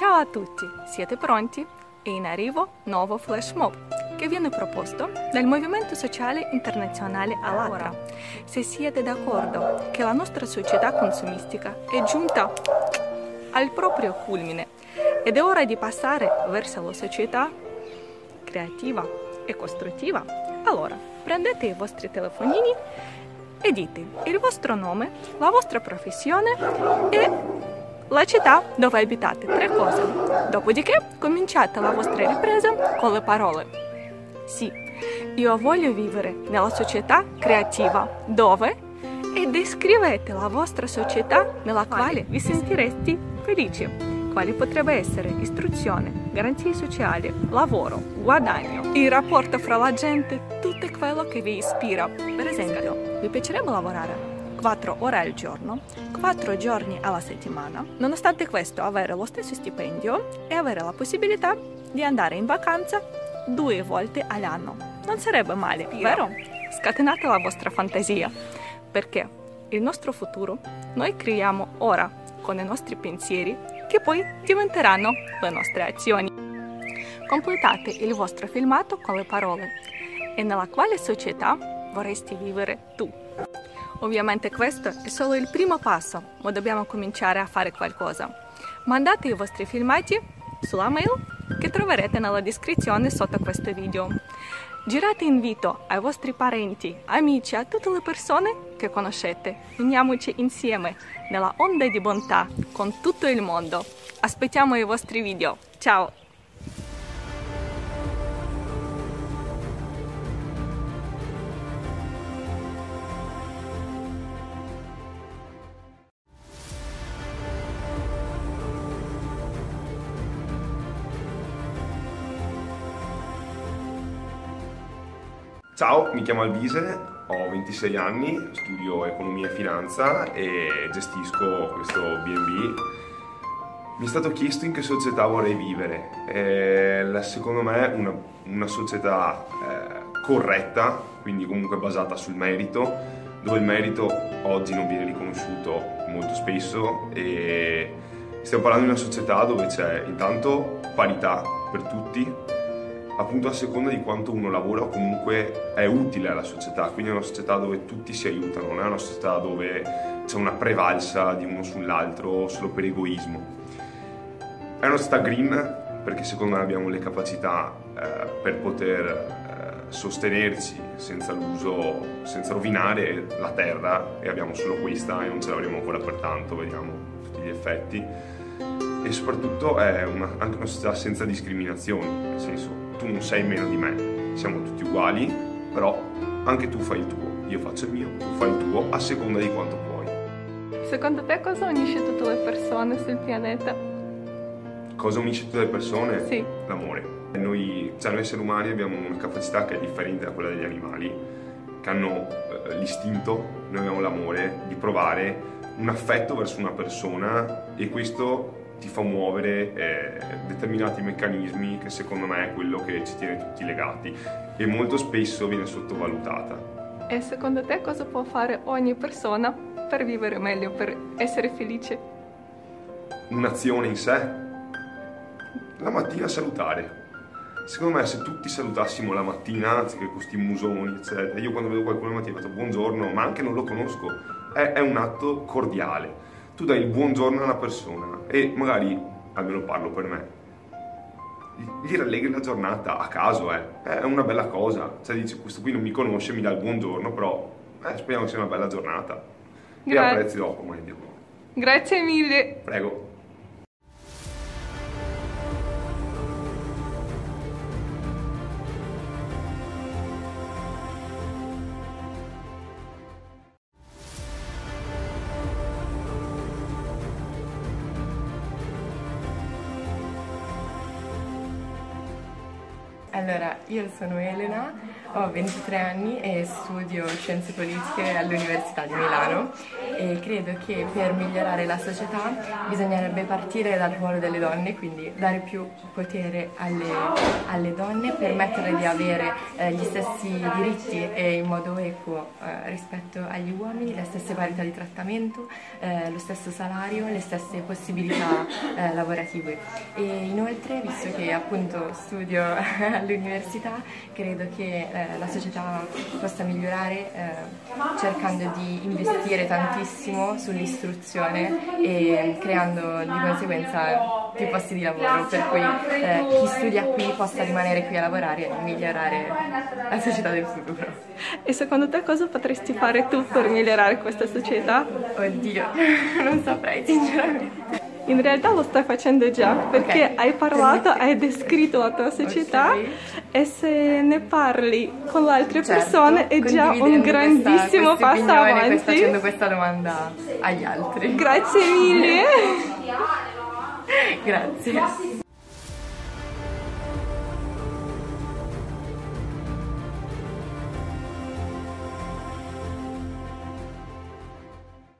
Ciao a tutti, siete pronti? È in arrivo nuovo flash mob che viene proposto dal Movimento Sociale Internazionale Alatra. Se siete d'accordo che la nostra società consumistica è giunta al proprio culmine ed è ora di passare verso la società creativa e costruttiva, allora prendete i vostri telefonini e dite il vostro nome, la vostra professione e la città dove abitate, tre cose. Dopodiché cominciate la vostra ripresa con le parole. Sì, io voglio vivere nella società creativa dove e descrivete la vostra società nella quale vi sentireste felici quali potrebbe essere istruzione, garanzie sociali, lavoro, guadagno, il rapporto fra la gente, tutto quello che vi ispira. Per esempio, vi piacerebbe lavorare 4 ore al giorno, 4 giorni alla settimana, nonostante questo avere lo stesso stipendio e avere la possibilità di andare in vacanza due volte all'anno. Non sarebbe male, vero? Scatenate la vostra fantasia, perché il nostro futuro noi creiamo ora con i nostri pensieri che poi diventeranno le nostre azioni. Completate il vostro filmato con le parole e nella quale società vorresti vivere tu. Ovviamente questo è solo il primo passo, ma dobbiamo cominciare a fare qualcosa. Mandate i vostri filmati sulla mail che troverete nella descrizione sotto questo video. Girate invito ai vostri parenti, amici, a tutte le persone che conoscete. Uniamoci insieme nella onda di bontà con tutto il mondo. Aspettiamo i vostri video. Ciao! Ciao, mi chiamo Alvise, ho 26 anni, studio economia e finanza e gestisco questo B&B. Mi è stato chiesto in che società vorrei vivere. Eh, secondo me una, una società eh, corretta, quindi comunque basata sul merito, dove il merito oggi non viene riconosciuto molto spesso e stiamo parlando di una società dove c'è intanto parità per tutti, appunto a seconda di quanto uno lavora o comunque è utile alla società, quindi è una società dove tutti si aiutano, non è una società dove c'è una prevalsa di uno sull'altro solo per egoismo. È una società green perché secondo me abbiamo le capacità eh, per poter eh, sostenerci senza l'uso, senza rovinare la terra e abbiamo solo questa e non ce l'avremo ancora per tanto, vediamo tutti gli effetti e soprattutto è una, anche una società senza discriminazioni, nel senso tu non sei meno di me, siamo tutti uguali, però anche tu fai il tuo, io faccio il mio, tu fai il tuo, a seconda di quanto puoi. Secondo te cosa unisce tutte le persone sul pianeta? Cosa unisce tutte le persone? Sì. L'amore. Noi, cioè noi esseri umani abbiamo una capacità che è differente da quella degli animali, che hanno eh, l'istinto, noi abbiamo l'amore di provare un affetto verso una persona e questo ti fa muovere eh, determinati meccanismi che secondo me è quello che ci tiene tutti legati e molto spesso viene sottovalutata. E secondo te cosa può fare ogni persona per vivere meglio, per essere felice? Un'azione in sé. La mattina salutare. Secondo me se tutti salutassimo la mattina, anziché questi musoni, eccetera, io quando vedo qualcuno la mattina faccio buongiorno, ma anche non lo conosco, è, è un atto cordiale tu dai il buongiorno a una persona e magari, almeno parlo per me, gli rallegri la giornata a caso, eh. è una bella cosa. Cioè dici, questo qui non mi conosce, mi dà il buongiorno, però eh, speriamo sia una bella giornata. Grazie. E apprezzi dopo, meglio. Grazie mille. Prego. Allora, io sono Elena, ho 23 anni e studio scienze politiche all'Università di Milano e credo che per migliorare la società bisognerebbe partire dal ruolo delle donne, quindi dare più potere alle, alle donne, permettere di avere eh, gli stessi diritti e in modo equo eh, rispetto agli uomini, le stesse parità di trattamento, eh, lo stesso salario, le stesse possibilità eh, lavorative. E inoltre, visto che appunto studio all'università, credo che eh, la società possa migliorare eh, cercando di investire tantissimo sull'istruzione e creando di conseguenza più posti di lavoro, per cui eh, chi studia qui possa rimanere qui a lavorare e migliorare la società del futuro. E secondo te cosa potresti fare tu per migliorare questa società? Oddio, non saprei sinceramente. In realtà lo stai facendo già perché okay. hai parlato, hai descritto la tua società okay. e se ne parli con le altre certo, persone è già un grandissimo questa, passo avanti. Sto facendo questa domanda agli altri. Grazie mille. Grazie.